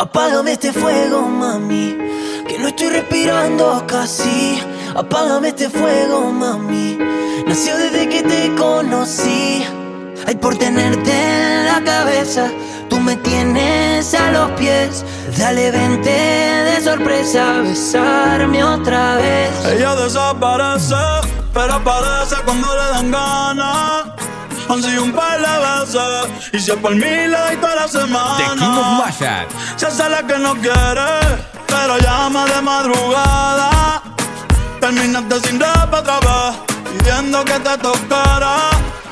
Apágame este fuego, mami, que no estoy respirando casi. Apágame este fuego, mami, nació desde que te conocí. Ay, por tenerte en la cabeza, tú me tienes a los pies. Dale, vente de sorpresa, besarme otra vez. Ella desaparece, pero aparece cuando le dan ganas. Han sido un par de veces, y si es por mí le doy toda la semana. The King of Mashup. Se hace la que no quiere, pero llama de madrugada. Terminaste sin rap otra vez, pidiendo que te tocara.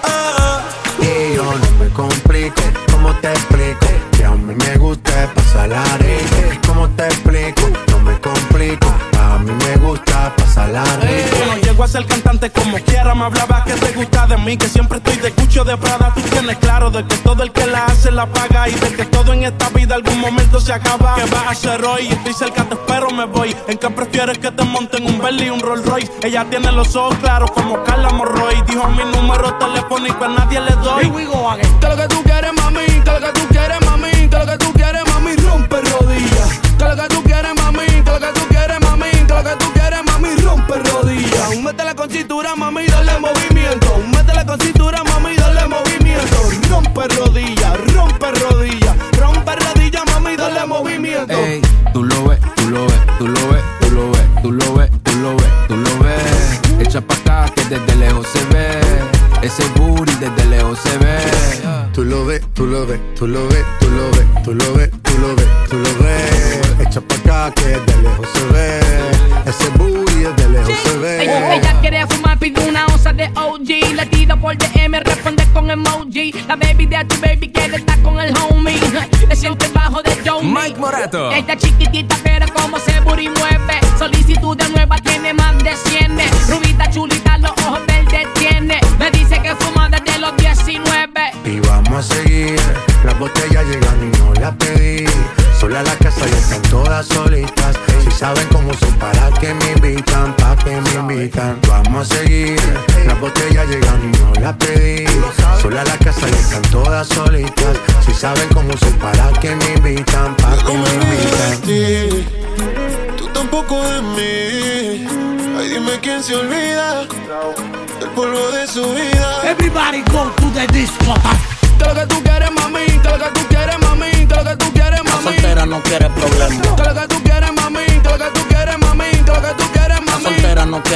eh. Y yo no me complico, ¿cómo te explico? Que a mí me gusta pasarla rico. ¿Cómo te explico? No me complico, a mí me gusta pasarla rico. Yo no llego a ser cantante como quiera, me hablaba que te gusta de mí, que siempre estoy de cucho de Prada. Tú tienes claro de que todo el que la hace la paga y de que todo en esta vida algún momento se acaba. ¿Qué vas a hacer hoy? Estoy cerca, te espero, me voy. ¿En qué prefieres que te monten un Bentley y un Rolls Royce? Ella tiene los ojos claros como Carla Morroy. Dijo mi número telefónico a nadie le doy. ¿Qué es lo que tú quieres, mami? Cintura, mami, dale movimiento. Métela con cintura, mami, dale movimiento. Rompe rodillas, rompe rodillas. Rompe rodillas, mami, dale movimiento. Ey, tú lo ves, tú lo ves, tú lo ves, tú lo ves, tú lo ves, tú lo ves, tú lo ves. Echa pa' acá que desde lejos se ve. Ese booty desde lejos se ve. Tú lo ves, tú lo ves, tú lo ves, tú lo ves, tú lo ves, tú lo ves, tú lo ves. Echa pa' acá que de lejos se ve. Ese booty ve. Ella, ella quiere fumar, pide una onza de OG. Le tiro por DM, responde con emoji. La baby de tu baby quiere estar con el homie. Le siente bajo de Johnny. Mike Morato. Esta chiquitita, pero como se booty mueve. Solicitud de nueva, tiene más de 100. Rubita chulita, los ojos verdes tiene. Me dice que fuma desde los 19. Y vamos a seguir. Las botellas llegan y no las pedí. Sola la casa y están todas solitas. Si saben cómo son, para que me invitan, pa' que me invitan. Vamos a seguir. Las botellas llegan y no las pedí. Sola la casa y están todas solitas. Si saben cómo son, para que me invitan, pa' que me invitan. ti, tú tampoco de mí. Ay, dime quién se olvida del polvo de su vida. Everybody go to the disco.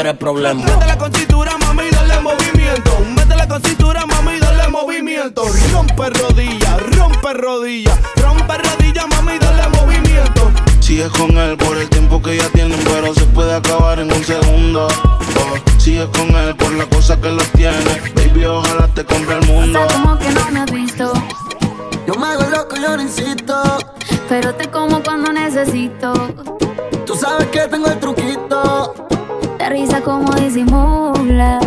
Soltera no quiere problemas. Métela con cintura, mami, dale movimiento. Métela con cintura, mami, dale movimiento. Rompe rodillas, rompe rodillas. Rompe rodillas, mami, dale movimiento. Sigues con él por el tiempo que ya tienen, pero se puede acabar en un segundo. Oh, sigues con él por la cosa que lo tiene. Baby, ojalá te compre el mundo. Pasa como que no me has visto, Yo me hago loco, yo no insisto. pero te como cuando necesito. Tú sabes que tengo el truquito. Risa como disimula.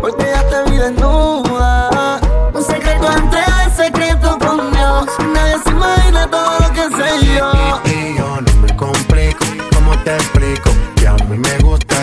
Porque ya te vi desnuda. Un secreto Entre el secreto con Dios. Nadie se imagina todo lo que sé yo. Y yo no me complico, ¿cómo te explico? Que a mí me gusta